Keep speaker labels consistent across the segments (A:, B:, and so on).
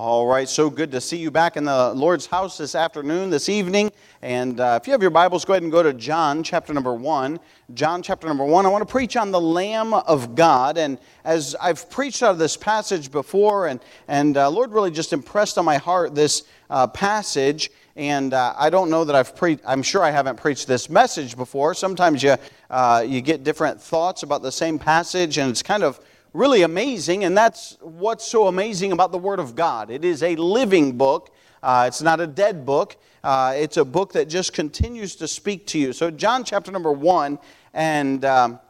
A: All right, so good to see you back in the Lord's house this afternoon, this evening. And uh, if you have your Bibles, go ahead and go to John chapter number one. John chapter number one. I want to preach on the Lamb of God. And as I've preached out of this passage before, and, and uh, Lord really just impressed on my heart this uh, passage. And uh, I don't know that I've preached, I'm sure I haven't preached this message before. Sometimes you, uh, you get different thoughts about the same passage, and it's kind of really amazing, and that's what's so amazing about the Word of God. It is a living book, uh, it's not a dead book. Uh, it's a book that just continues to speak to you. So, John chapter number one, and um,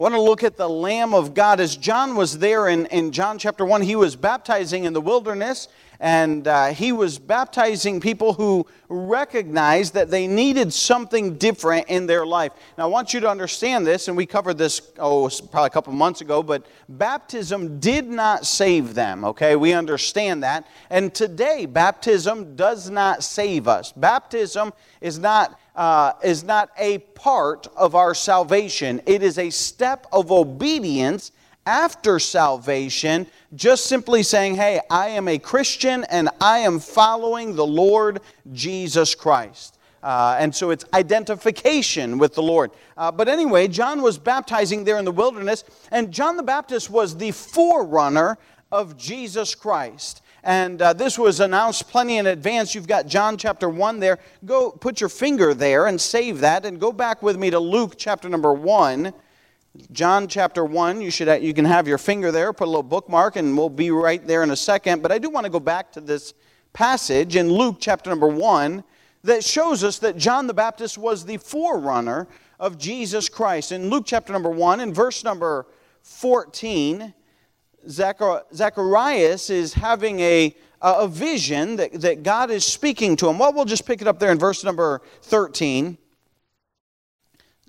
A: I want to look at the Lamb of God. As John was there in, in John chapter 1, he was baptizing in the wilderness, and uh, he was baptizing people who recognized that they needed something different in their life. Now, I want you to understand this, and we covered this, oh, probably a couple months ago, but baptism did not save them, okay? We understand that. And today, baptism does not save us. Baptism is not uh, is not a part of our salvation. It is a step of obedience after salvation, just simply saying, Hey, I am a Christian and I am following the Lord Jesus Christ. Uh, and so it's identification with the Lord. Uh, but anyway, John was baptizing there in the wilderness, and John the Baptist was the forerunner of Jesus Christ. And uh, this was announced plenty in advance. You've got John chapter 1 there. Go put your finger there and save that, and go back with me to Luke chapter number 1. John chapter 1, you, should, you can have your finger there, put a little bookmark, and we'll be right there in a second. But I do want to go back to this passage in Luke chapter number 1 that shows us that John the Baptist was the forerunner of Jesus Christ. In Luke chapter number 1, in verse number 14, Zacharias is having a, a vision that, that God is speaking to him. Well, we'll just pick it up there in verse number 13.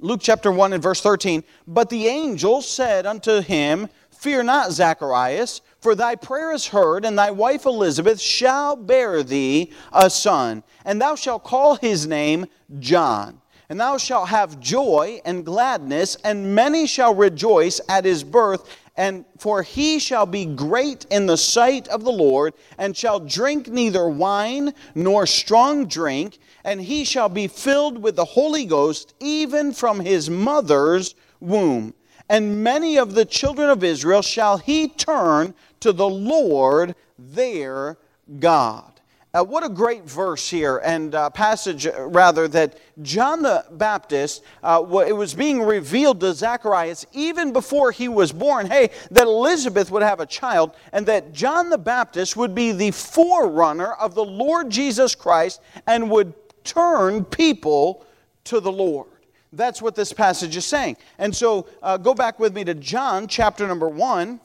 A: Luke chapter 1 and verse 13. But the angel said unto him, Fear not, Zacharias, for thy prayer is heard, and thy wife Elizabeth shall bear thee a son, and thou shalt call his name John. And thou shalt have joy and gladness, and many shall rejoice at his birth, and for he shall be great in the sight of the Lord, and shall drink neither wine nor strong drink, and he shall be filled with the Holy Ghost even from his mother's womb. And many of the children of Israel shall he turn to the Lord their God. Uh, what a great verse here and uh, passage, uh, rather, that John the Baptist, uh, it was being revealed to Zacharias even before he was born, hey, that Elizabeth would have a child and that John the Baptist would be the forerunner of the Lord Jesus Christ and would turn people to the Lord. That's what this passage is saying. And so uh, go back with me to John chapter number 1.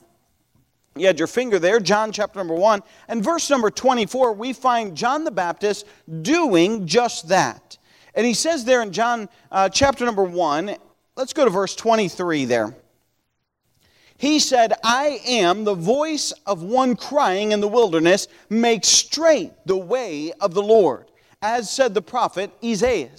A: You had your finger there, John chapter number 1. And verse number 24, we find John the Baptist doing just that. And he says there in John uh, chapter number 1, let's go to verse 23 there. He said, I am the voice of one crying in the wilderness, make straight the way of the Lord, as said the prophet Isaiah.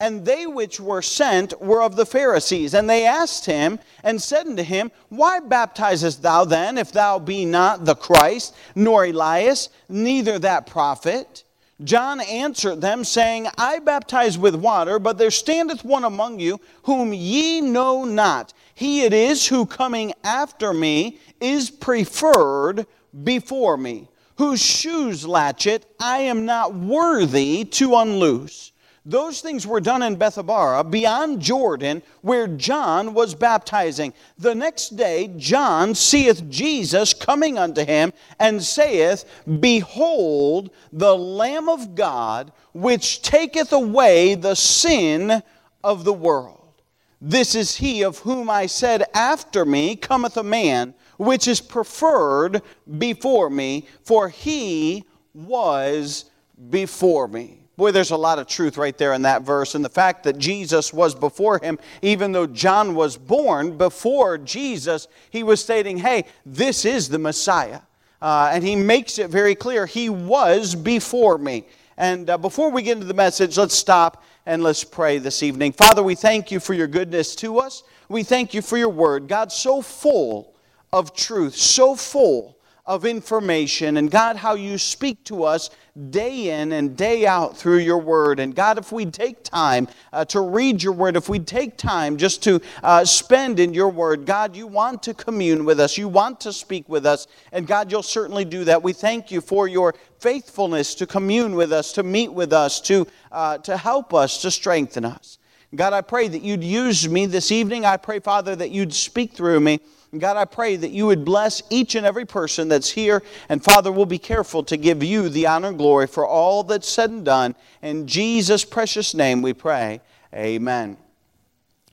A: And they which were sent were of the Pharisees. And they asked him and said unto him, Why baptizest thou then, if thou be not the Christ, nor Elias, neither that prophet? John answered them, saying, I baptize with water, but there standeth one among you whom ye know not. He it is who coming after me is preferred before me, whose shoes latchet I am not worthy to unloose. Those things were done in Bethabara, beyond Jordan, where John was baptizing. The next day, John seeth Jesus coming unto him, and saith, Behold, the Lamb of God, which taketh away the sin of the world. This is he of whom I said, After me cometh a man, which is preferred before me, for he was before me. Boy, there's a lot of truth right there in that verse. And the fact that Jesus was before him, even though John was born before Jesus, he was stating, hey, this is the Messiah. Uh, and he makes it very clear he was before me. And uh, before we get into the message, let's stop and let's pray this evening. Father, we thank you for your goodness to us. We thank you for your word. God, so full of truth, so full of information. And God, how you speak to us day in and day out through your word. And God, if we take time uh, to read your word, if we take time just to uh, spend in your word, God, you want to commune with us. You want to speak with us. And God, you'll certainly do that. We thank you for your faithfulness to commune with us, to meet with us, to, uh, to help us, to strengthen us. God, I pray that you'd use me this evening. I pray, Father, that you'd speak through me. God, I pray that you would bless each and every person that's here. And Father, we'll be careful to give you the honor and glory for all that's said and done. In Jesus' precious name we pray. Amen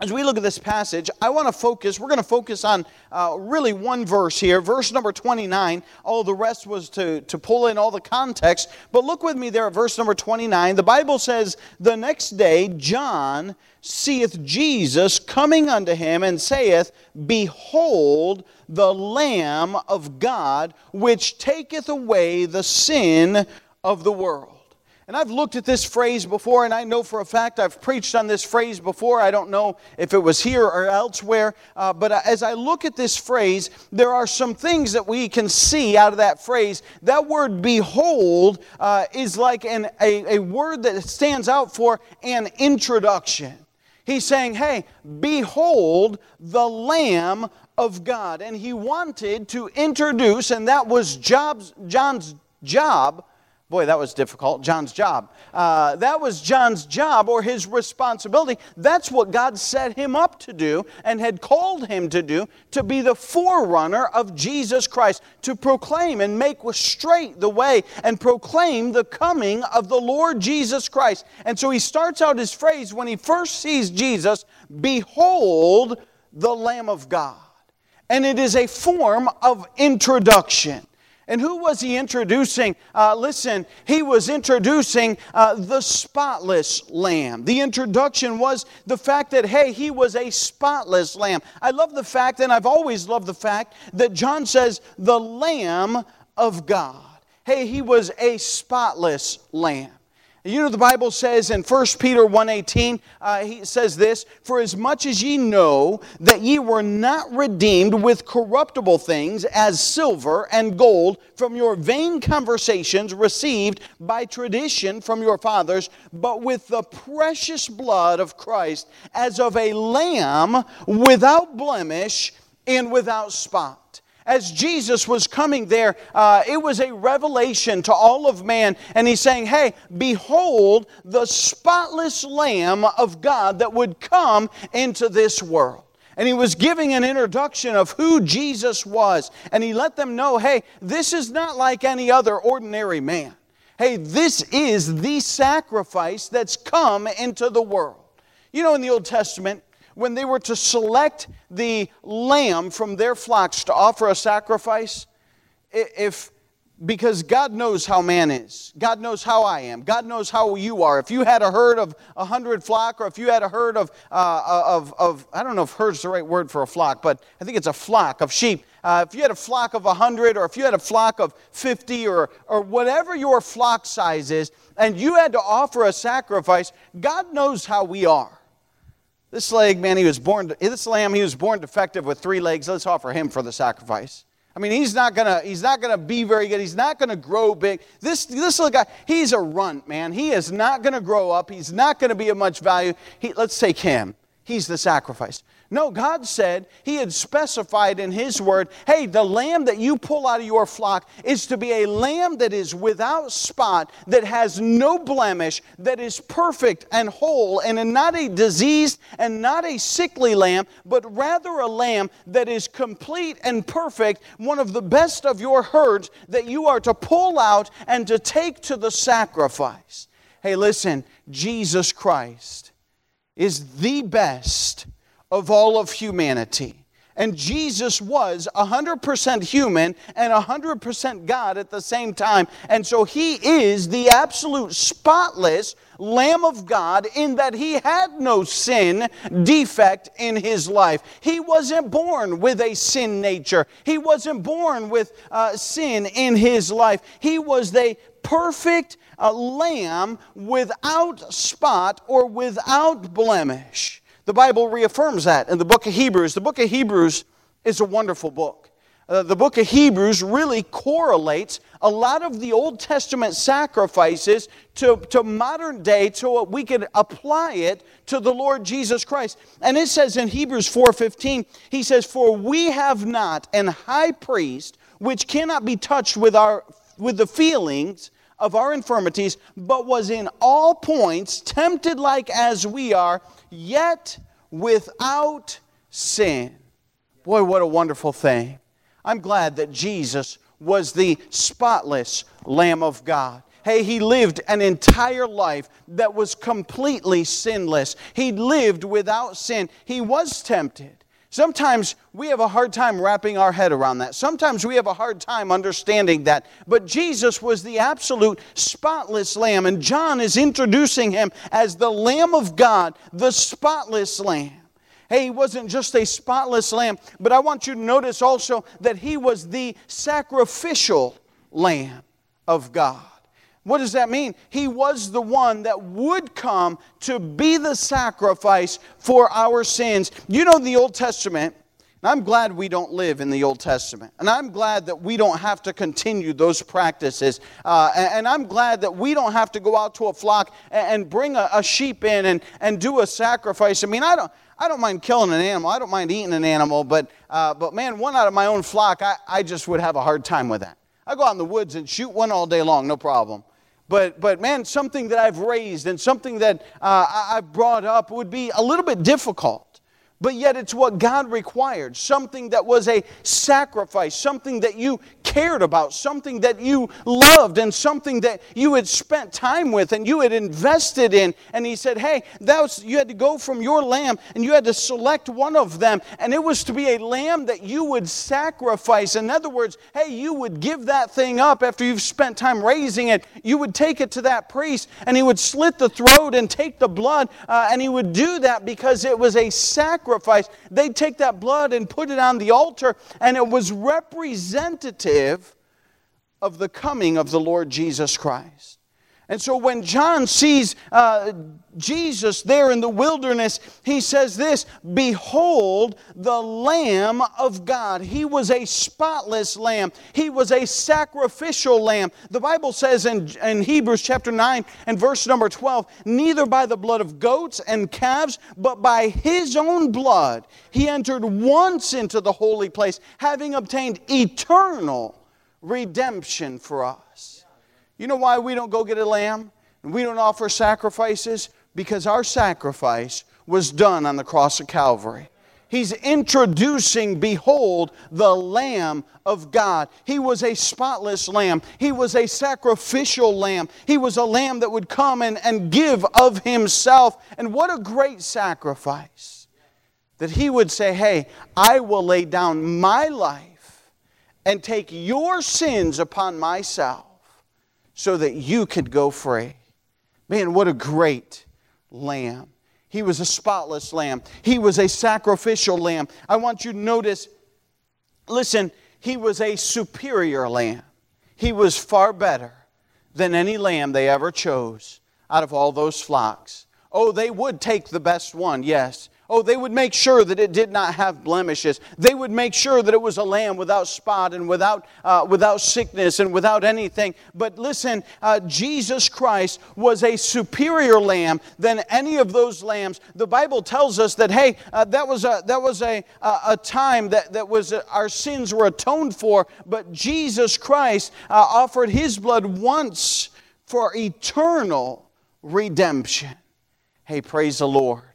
A: as we look at this passage, I want to focus, we're going to focus on uh, really one verse here, verse number 29. All the rest was to, to pull in all the context. But look with me there at verse number 29. The Bible says, The next day John seeth Jesus coming unto him and saith, Behold, the Lamb of God, which taketh away the sin of the world. And I've looked at this phrase before, and I know for a fact I've preached on this phrase before. I don't know if it was here or elsewhere. Uh, but as I look at this phrase, there are some things that we can see out of that phrase. That word behold uh, is like an, a, a word that stands out for an introduction. He's saying, hey, behold the Lamb of God. And he wanted to introduce, and that was Job's, John's job Boy, that was difficult. John's job. Uh, that was John's job or his responsibility. That's what God set him up to do and had called him to do to be the forerunner of Jesus Christ, to proclaim and make straight the way and proclaim the coming of the Lord Jesus Christ. And so he starts out his phrase when he first sees Jesus Behold the Lamb of God. And it is a form of introduction. And who was he introducing? Uh, listen, he was introducing uh, the spotless lamb. The introduction was the fact that, hey, he was a spotless lamb. I love the fact, and I've always loved the fact, that John says, the Lamb of God. Hey, he was a spotless lamb. You know the Bible says in 1 Peter 1.18, uh, he says this, For as much as ye know that ye were not redeemed with corruptible things as silver and gold from your vain conversations received by tradition from your fathers, but with the precious blood of Christ as of a lamb without blemish and without spot as Jesus was coming there, uh, it was a revelation to all of man. And he's saying, Hey, behold the spotless Lamb of God that would come into this world. And he was giving an introduction of who Jesus was. And he let them know, Hey, this is not like any other ordinary man. Hey, this is the sacrifice that's come into the world. You know, in the Old Testament, when they were to select the lamb from their flocks to offer a sacrifice, if because God knows how man is. God knows how I am. God knows how you are. If you had a herd of a hundred flock, or if you had a herd of, uh, of, of, I don't know if herd's the right word for a flock, but I think it's a flock of sheep. Uh, if you had a flock of a hundred, or if you had a flock of 50, or, or whatever your flock size is, and you had to offer a sacrifice, God knows how we are. This leg, man, he was born, this lamb, he was born defective with three legs. Let's offer him for the sacrifice. I mean, he's not gonna, he's not gonna be very good. He's not gonna grow big. This, this little guy, he's a runt, man. He is not gonna grow up. He's not gonna be of much value. He, let's take him. He's the sacrifice. No, God said, He had specified in His word, hey, the lamb that you pull out of your flock is to be a lamb that is without spot, that has no blemish, that is perfect and whole, and not a diseased and not a sickly lamb, but rather a lamb that is complete and perfect, one of the best of your herds that you are to pull out and to take to the sacrifice. Hey, listen, Jesus Christ is the best of all of humanity. And Jesus was 100% human and 100% God at the same time. And so he is the absolute spotless Lamb of God in that he had no sin defect in his life. He wasn't born with a sin nature, he wasn't born with uh, sin in his life. He was the perfect uh, Lamb without spot or without blemish. The Bible reaffirms that in the book of Hebrews. The book of Hebrews is a wonderful book. uh, the book of Hebrews really correlates a lot of the Old Testament sacrifices to, to modern day so we could apply it to the Lord Jesus Christ. And it says in Hebrews 4:15, he says, For we have not an high priest which cannot be touched with our with the feelings of our infirmities, but was in all points tempted like as we are, yet without sin. Boy, what a wonderful thing. I'm glad that Jesus was the spotless Lamb of God. Hey, he lived an entire life that was completely sinless. He lived without sin. He was tempted. Sometimes we have a hard time wrapping our head around that. Sometimes we have a hard time understanding that. But Jesus was the absolute spotless lamb, and John is introducing him as the Lamb of God, the spotless lamb. Hey, he wasn't just a spotless lamb, but I want you to notice also that he was the sacrificial lamb of God. What does that mean? He was the one that would come to be the sacrifice for our sins. You know, the Old Testament, and I'm glad we don't live in the Old Testament. And I'm glad that we don't have to continue those practices. Uh, and, I'm glad that we don't have to go out to a flock and, bring a, a sheep in and, and do a sacrifice. I mean, I don't, I don't mind killing an animal. I don't mind eating an animal. But, uh, but man, one out of my own flock, I, I just would have a hard time with that. I go out in the woods and shoot one all day long, no problem. But, but man, something that I've raised and something that uh, I've brought up would be a little bit difficult but yet it's what God required something that was a sacrifice, something that you cared about, something that you loved, and something that you had spent time with and you had invested in. And He said, Hey, that was, you had to go from your lamb and you had to select one of them, and it was to be a lamb that you would sacrifice. In other words, hey, you would give that thing up after you've spent time raising it. You would take it to that priest, and he would slit the throat and take the blood, uh, and he would do that because it was a sacrifice sacrifice, they'd take that blood and put it on the altar, and it was representative of the coming of the Lord Jesus Christ. And so when John sees uh, Jesus there in the wilderness, he says this Behold the Lamb of God. He was a spotless lamb, he was a sacrificial lamb. The Bible says in, in Hebrews chapter 9 and verse number 12 Neither by the blood of goats and calves, but by his own blood, he entered once into the holy place, having obtained eternal redemption for us. You know why we don't go get a lamb we don't offer sacrifices? Because our sacrifice was done on the cross of Calvary. He's introducing, behold, the Lamb of God. He was a spotless lamb. He was a sacrificial lamb. He was a lamb that would come and, and give of himself. And what a great sacrifice that he would say, Hey, I will lay down my life and take your sins upon myself so that you could go free. Man, what a great lamb. He was a spotless lamb, he was a sacrificial lamb. I want you to notice listen, he was a superior lamb. He was far better than any lamb they ever chose out of all those flocks. Oh, they would take the best one, yes. Oh, they would make sure that it did not have blemishes. They would make sure that it was a lamb without spot and without, uh, without sickness and without anything. But listen, uh, Jesus Christ was a superior lamb than any of those lambs. The Bible tells us that, hey, uh, that was, a, that was a, a time that, that was uh, our sins were atoned for, but Jesus Christ uh, offered his blood once for eternal redemption. Hey, praise the Lord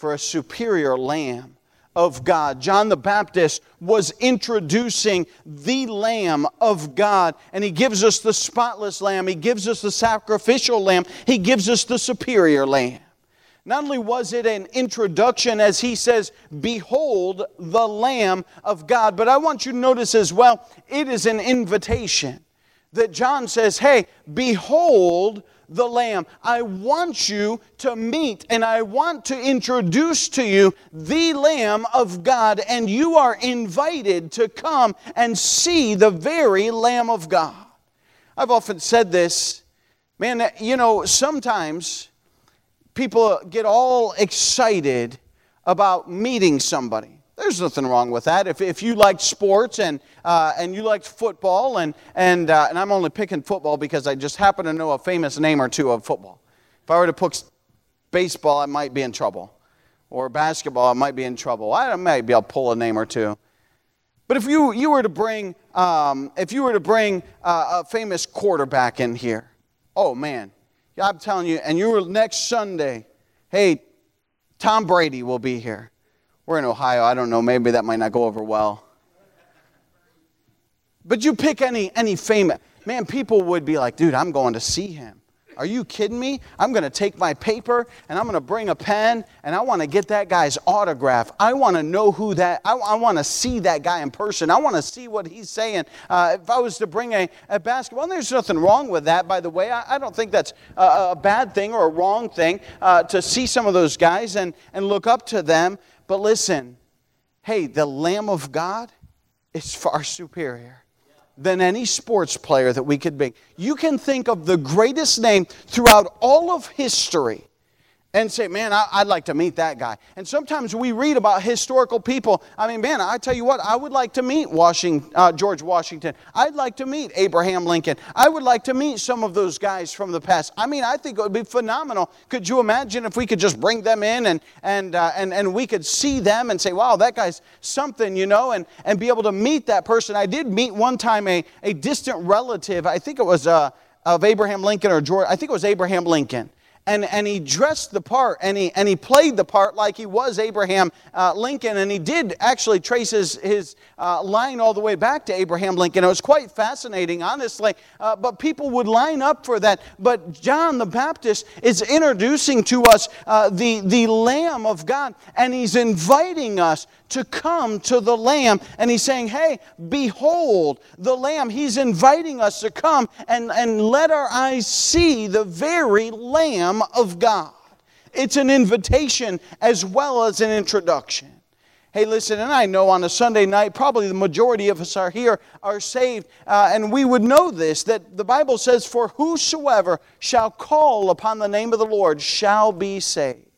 A: for a superior lamb of God. John the Baptist was introducing the Lamb of God, and he gives us the spotless lamb, he gives us the sacrificial lamb, he gives us the superior lamb. Not only was it an introduction, as he says, Behold the Lamb of God, but I want you to notice as well, it is an invitation that John says, Hey, behold the Lamb. I want you to meet and I want to introduce to you the Lamb of God, and you are invited to come and see the very Lamb of God. I've often said this, man, you know, sometimes people get all excited about meeting somebody. There's nothing wrong with that. If, if you liked sports and, uh, and you liked football, and, and, uh, and I'm only picking football because I just happen to know a famous name or two of football. If I were to pick baseball, I might be in trouble. Or basketball, I might be in trouble. I maybe I'll pull a name or two. But if you, you were to bring, um, if you were to bring uh, a famous quarterback in here, oh man, I'm telling you, and you were next Sunday, hey, Tom Brady will be here. We're in Ohio. I don't know. Maybe that might not go over well. But you pick any any famous man, people would be like, dude, I'm going to see him. Are you kidding me? I'm going to take my paper and I'm going to bring a pen and I want to get that guy's autograph. I want to know who that, I, I want to see that guy in person. I want to see what he's saying. Uh, if I was to bring a, a basketball, there's nothing wrong with that, by the way. I, I don't think that's a, a, bad thing or a wrong thing uh, to see some of those guys and, and look up to them. But listen, hey, the Lamb of God is far superior than any sports player that we could be. You can think of the greatest name throughout all of history and say, man, I, would like to meet that guy. And sometimes we read about historical people. I mean, man, I tell you what, I would like to meet Washington, uh, George Washington. I'd like to meet Abraham Lincoln. I would like to meet some of those guys from the past. I mean, I think it would be phenomenal. Could you imagine if we could just bring them in and, and, uh, and, and we could see them and say, wow, that guy's something, you know, and, and be able to meet that person. I did meet one time a, a distant relative. I think it was uh, of Abraham Lincoln or George. I think it was Abraham Lincoln and, and he dressed the part and he, and he played the part like he was Abraham uh, Lincoln. And he did actually trace his, his uh, line all the way back to Abraham Lincoln. It was quite fascinating, honestly. Uh, but people would line up for that. But John the Baptist is introducing to us uh, the, the Lamb of God, and he's inviting us to come to the Lamb. And he's saying, Hey, behold the Lamb. He's inviting us to come and, and let our eyes see the very Lamb of God. It's an invitation as well as an introduction. Hey, listen, and I know on a Sunday night, probably the majority of us are here, are saved, uh, and we would know this that the Bible says, For whosoever shall call upon the name of the Lord shall be saved.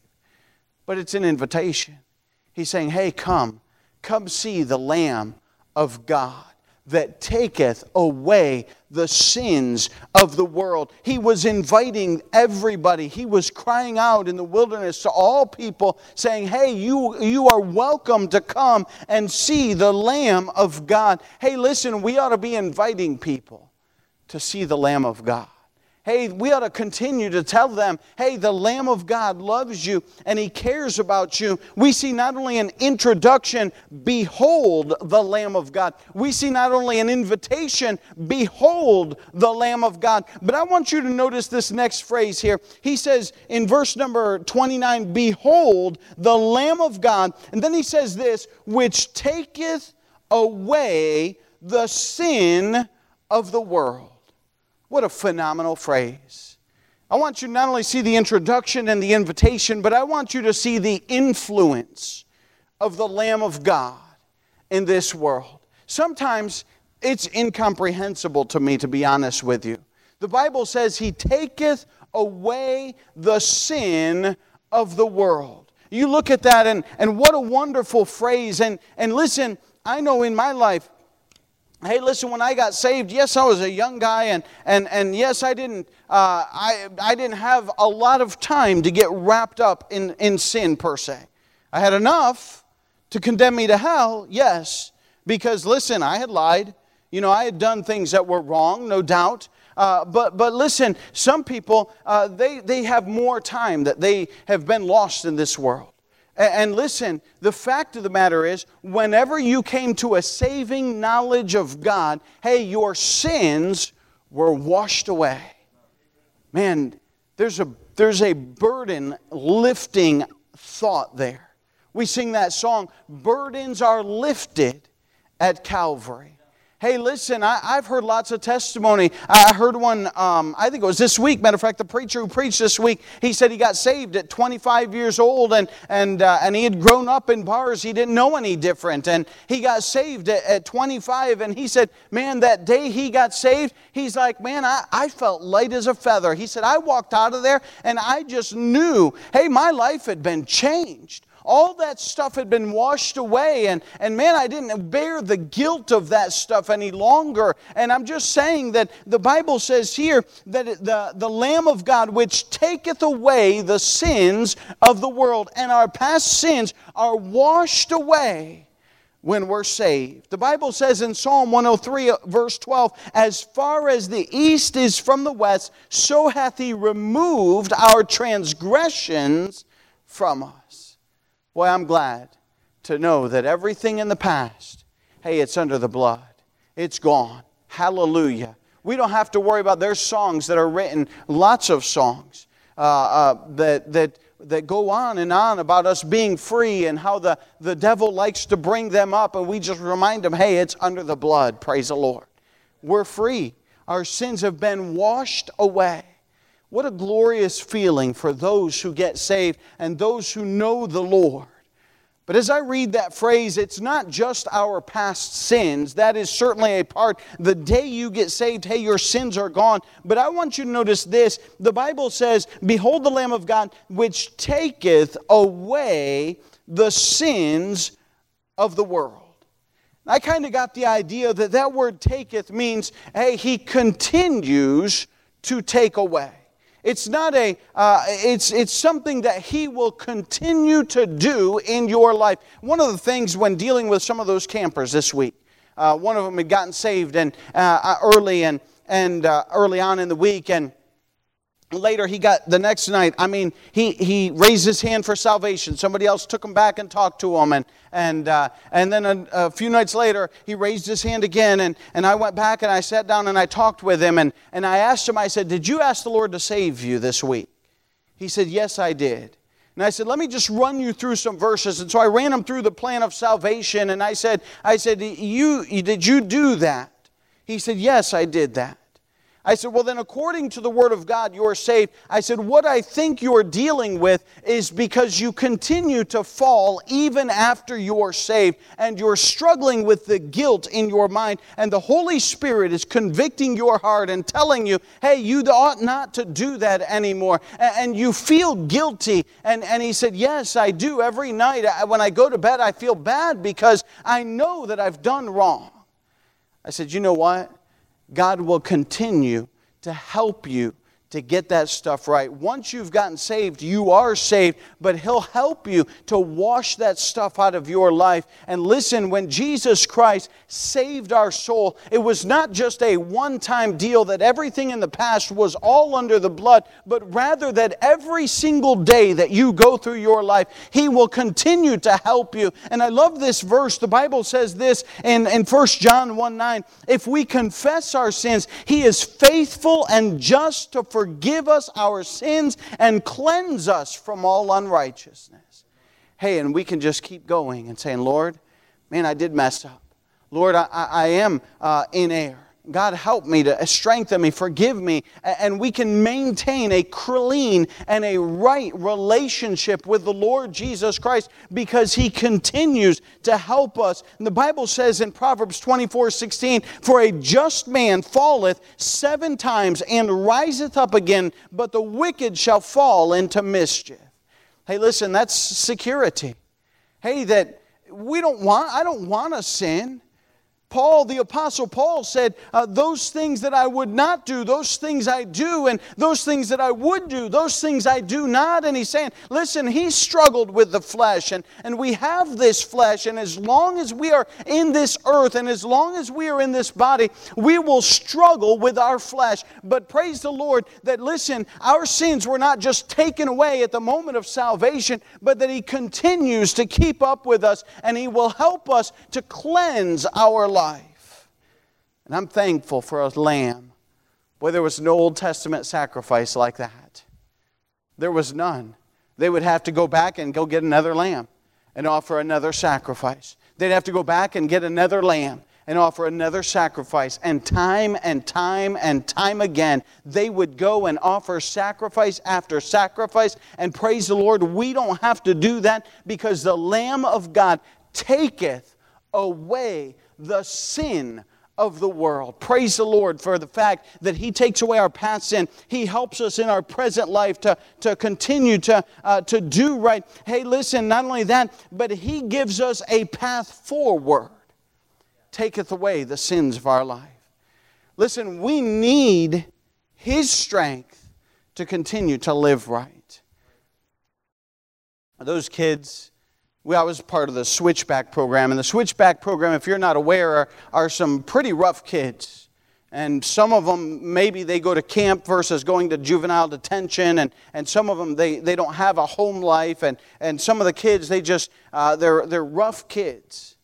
A: But it's an invitation. He's saying, Hey, come, come see the Lamb of God that taketh away the sins of the world. He was inviting everybody. He was crying out in the wilderness to all people, saying, Hey, you, you are welcome to come and see the Lamb of God. Hey, listen, we ought to be inviting people to see the Lamb of God. Hey, we ought to continue to tell them, hey, the Lamb of God loves you and He cares about you. We see not only an introduction, behold the Lamb of God. We see not only an invitation, behold the Lamb of God. But I want you to notice this next phrase here. He says in verse number 29, behold the Lamb of God. And then He says this, which taketh away the sin of the world. What a phenomenal phrase. I want you to not only see the introduction and the invitation, but I want you to see the influence of the Lamb of God in this world. Sometimes it's incomprehensible to me, to be honest with you. The Bible says, He taketh away the sin of the world. You look at that, and, and what a wonderful phrase. And, and listen, I know in my life, Hey, listen, when I got saved, yes, I was a young guy, and, and, and yes, I didn't, uh, I, I didn't have a lot of time to get wrapped up in, in sin per se. I had enough to condemn me to hell, yes, because listen, I had lied. You know, I had done things that were wrong, no doubt. Uh, but, but listen, some people, uh, they, they have more time that they have been lost in this world. And listen, the fact of the matter is, whenever you came to a saving knowledge of God, hey, your sins were washed away. Man, there's a, there's a burden lifting thought there. We sing that song, Burdens Are Lifted at Calvary. Hey, listen, I, have heard lots of testimony. I heard one, um, I think it was this week. Matter of fact, the preacher who preached this week, he said he got saved at 25 years old and, and, uh, and he had grown up in bars. He didn't know any different. And he got saved at, at 25. And he said, man, that day he got saved, he's like, man, I, I felt light as a feather. He said, I walked out of there and I just knew, hey, my life had been changed All that stuff had been washed away, and, and man, I didn't bear the guilt of that stuff any longer. And I'm just saying that the Bible says here that the, the Lamb of God, which taketh away the sins of the world, and our past sins are washed away when we're saved. The Bible says in Psalm 103, uh, verse 12, As far as the east is from the west, so hath he removed our transgressions from us. Boy, I'm glad to know that everything in the past, hey, it's under the blood. It's gone. Hallelujah. We don't have to worry about, there's songs that are written, lots of songs, uh, uh, that, that that go on and on about us being free and how the, the devil likes to bring them up, and we just remind them, hey, it's under the blood. Praise the Lord. We're free. Our sins have been washed away. What a glorious feeling for those who get saved and those who know the Lord. But as I read that phrase, it's not just our past sins. That is certainly a part. The day you get saved, hey, your sins are gone. But I want you to notice this. The Bible says, Behold the Lamb of God, which taketh away the sins of the world. I kind of got the idea that that word taketh means, hey, he continues to take away. It's not a, uh, it's, it's something that He will continue to do in your life. One of the things when dealing with some of those campers this week, uh, one of them had gotten saved and uh, uh early and, and uh, early on in the week, and later he got the next night i mean he, he raised his hand for salvation somebody else took him back and talked to him and, and, uh, and then a, a, few nights later he raised his hand again and, and i went back and i sat down and i talked with him and, and i asked him i said did you ask the lord to save you this week he said yes i did and I said, let me just run you through some verses. And so I ran him through the plan of salvation. And I said, I said, you, did you do that? He said, yes, I did that. I said, Well, then, according to the Word of God, you're saved. I said, What I think you're dealing with is because you continue to fall even after you're saved, and you're struggling with the guilt in your mind, and the Holy Spirit is convicting your heart and telling you, Hey, you ought not to do that anymore. And you feel guilty. And, and he said, Yes, I do. Every night when I go to bed, I feel bad because I know that I've done wrong. I said, You know what? God will continue to help you to get that stuff right. Once you've gotten saved, you are saved, but He'll help you to wash that stuff out of your life. And listen, when Jesus Christ saved our soul, it was not just a one time deal that everything in the past was all under the blood, but rather that every single day that you go through your life, He will continue to help you. And I love this verse. The Bible says this in, in 1 John 1 9 If we confess our sins, He is faithful and just to forgive forgive us our sins and cleanse us from all unrighteousness. Hey, and we can just keep going and saying, Lord, man, I did mess up. Lord, I, I am uh, in error. God, help me to strengthen me, forgive me, and we can maintain a clean and a right relationship with the Lord Jesus Christ because He continues to help us. And the Bible says in Proverbs 24 16, For a just man falleth seven times and riseth up again, but the wicked shall fall into mischief. Hey, listen, that's security. Hey, that we don't want, I don't want to sin. Paul, the Apostle Paul said, uh, Those things that I would not do, those things I do, and those things that I would do, those things I do not. And he's saying, Listen, he struggled with the flesh, and, and we have this flesh, and as long as we are in this earth, and as long as we are in this body, we will struggle with our flesh. But praise the Lord that, listen, our sins were not just taken away at the moment of salvation, but that he continues to keep up with us, and he will help us to cleanse our life life. And I'm thankful for a lamb. Boy, there was no Old Testament sacrifice like that. There was none. They would have to go back and go get another lamb and offer another sacrifice. They'd have to go back and get another lamb and offer another sacrifice. And time and time and time again, they would go and offer sacrifice after sacrifice. And praise the Lord, we don't have to do that because the Lamb of God taketh away the sin of the world. Praise the Lord for the fact that He takes away our past sin. He helps us in our present life to, to continue to, uh, to do right. Hey, listen, not only that, but He gives us a path forward, taketh away the sins of our life. Listen, we need His strength to continue to live right. Those kids, we, I was part of the Switchback program. And the Switchback program, if you're not aware, are, are some pretty rough kids. And some of them, maybe they go to camp versus going to juvenile detention. And, and some of them, they, they don't have a home life. And, and some of the kids, they just, uh, they're, they're rough kids.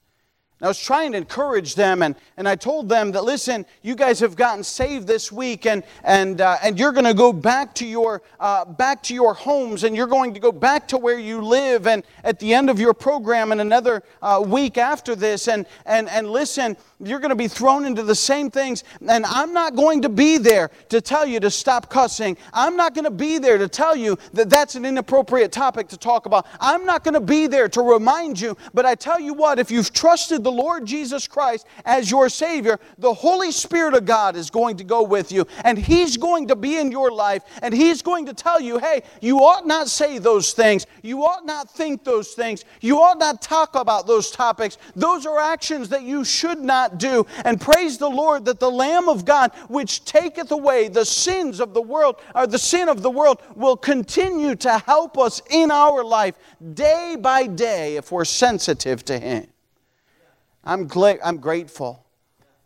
A: I was trying to encourage them, and, and I told them that, listen, you guys have gotten saved this week, and, and, uh, and you're going to go back to, your, uh, back to your homes, and you're going to go back to where you live, and at the end of your program, and another uh, week after this, and, and, and listen, you're going to be thrown into the same things, and I'm not going to be there to tell you to stop cussing. I'm not going to be there to tell you that that's an inappropriate topic to talk about. I'm not going to be there to remind you, but I tell you what, if you've trusted the Lord Jesus Christ as your Savior, the Holy Spirit of God is going to go with you and He's going to be in your life and He's going to tell you, hey, you ought not say those things. You ought not think those things. You ought not talk about those topics. Those are actions that you should not do. And praise the Lord that the Lamb of God, which taketh away the sins of the world, or the sin of the world, will continue to help us in our life day by day if we're sensitive to Him. I'm, gl- I'm grateful.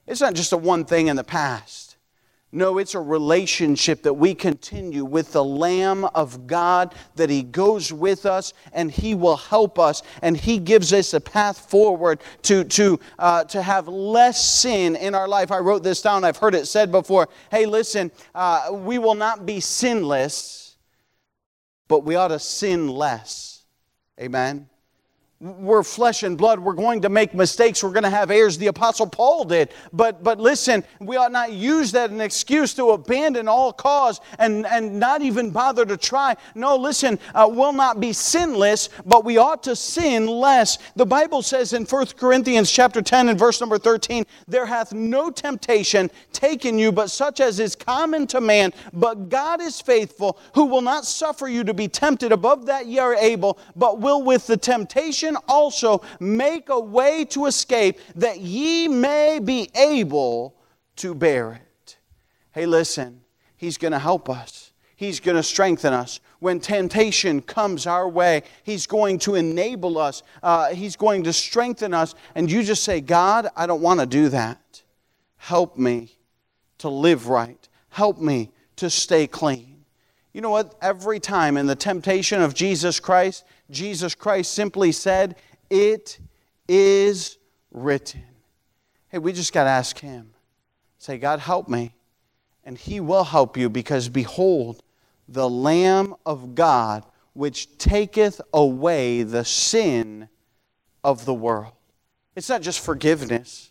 A: It's not just a one thing in the past. No, it's a relationship that we continue with the Lamb of God, that He goes with us and He will help us and He gives us a path forward to, to, uh, to have less sin in our life. I wrote this down, I've heard it said before. Hey, listen, uh, we will not be sinless, but we ought to sin less. Amen we're flesh and blood. We're going to make mistakes. We're going to have errors. The Apostle Paul did. But, but listen, we ought not use that as an excuse to abandon all cause and, and not even bother to try. No, listen, uh, we'll not be sinless, but we ought to sin less. The Bible says in 1 Corinthians chapter 10 and verse number 13, there hath no temptation taken you but such as is common to man. But God is faithful, who will not suffer you to be tempted above that ye are able, but will with the temptation also make a way to escape that ye may be able to bear it. Hey, listen, He's going to help us. He's going to strengthen us. When temptation comes our way, He's going to enable us. Uh, he's going to strengthen us. And you just say, God, I don't want to do that. Help me to live right. Help me to stay clean. You know what? Every time in the temptation of Jesus Christ, Jesus Christ simply said, It is written. Hey, we just got to ask Him. Say, God, help me. And He will help you because behold, the Lamb of God, which taketh away the sin of the world. It's not just forgiveness,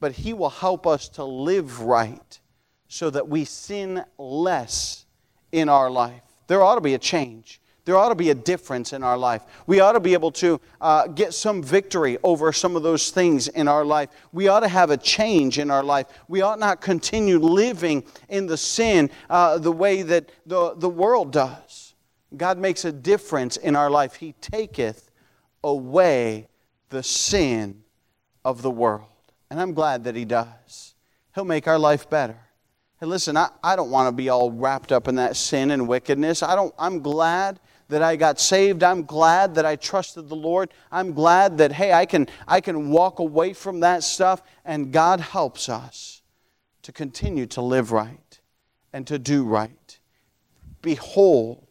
A: but He will help us to live right so that we sin less in our life. There ought to be a change. There ought to be a difference in our life. We ought to be able to uh, get some victory over some of those things in our life. We ought to have a change in our life. We ought not continue living in the sin uh, the way that the, the world does. God makes a difference in our life. He taketh away the sin of the world. And I'm glad that He does. He'll make our life better. And listen, I, I don't want to be all wrapped up in that sin and wickedness. I don't, I'm glad that I got saved. I'm glad that I trusted the Lord. I'm glad that, hey, I can, I can walk away from that stuff, and God helps us to continue to live right and to do right. Behold,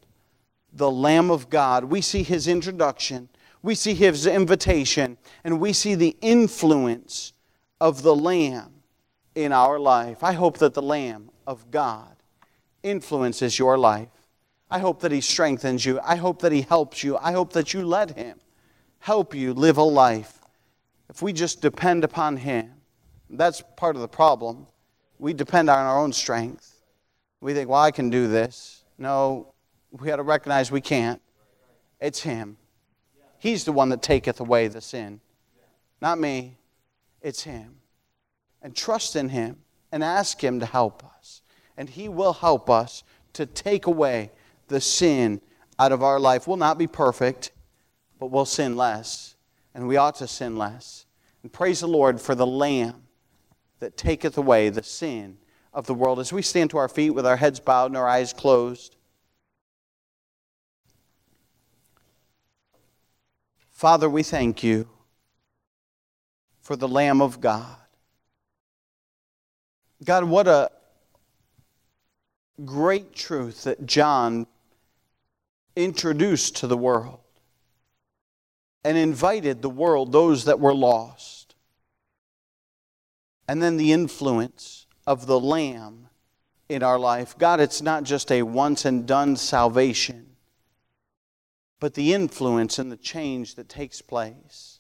A: the Lamb of God. We see his introduction, we see his invitation, and we see the influence of the Lamb in our life. I hope that the Lamb of God influences your life. I hope that He strengthens you. I hope that He helps you. I hope that you let Him help you live a life. If we just depend upon Him, that's part of the problem. We depend on our own strength. We think, well, I can do this. No, we got to recognize we can't. It's Him. He's the one that taketh away the sin. Not me, it's Him. and trust in Him and ask Him to help us. And He will help us to take away the sin out of our life. We'll not be perfect, but we'll sin less. And we ought to sin less. And praise the Lord for the Lamb that taketh away the sin of the world. As we stand to our feet with our heads bowed and our eyes closed, Father, we thank you for the Lamb of God. God, what a great truth that John introduced to the world and invited the world, those that were lost. And then the influence of the Lamb in our life. God, it's not just a once and done salvation, but the influence and the change that takes place.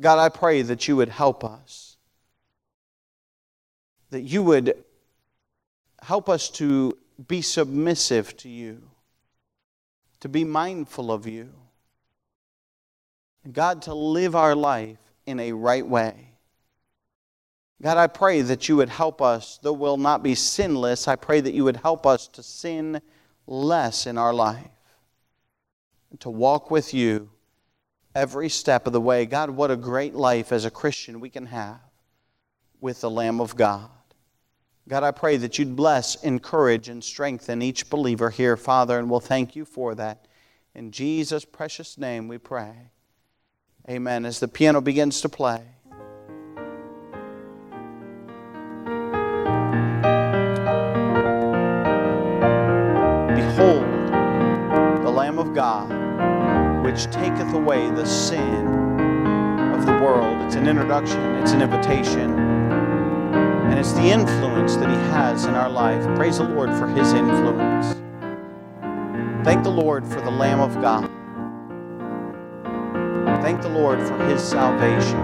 A: God, I pray that you would help us, that you would help us to be submissive to you, to be mindful of you, God, to live our life in a right way. God, I pray that you would help us, though we'll not be sinless, I pray that you would help us to sin less in our life, to walk with you every step of the way. God, what a great life as a Christian we can have with the Lamb of God. God, I pray that you'd bless, encourage, and strengthen each believer here, Father, and we'll thank you for that. In Jesus' precious name we pray. Amen. As the piano begins to play. Behold, the Lamb of God, which taketh away the sin of the world. It's an introduction, it's an invitation, and it's the influence that He has in our life. Praise the Lord for His influence. Thank the Lord for the Lamb of God. Thank the Lord for His salvation.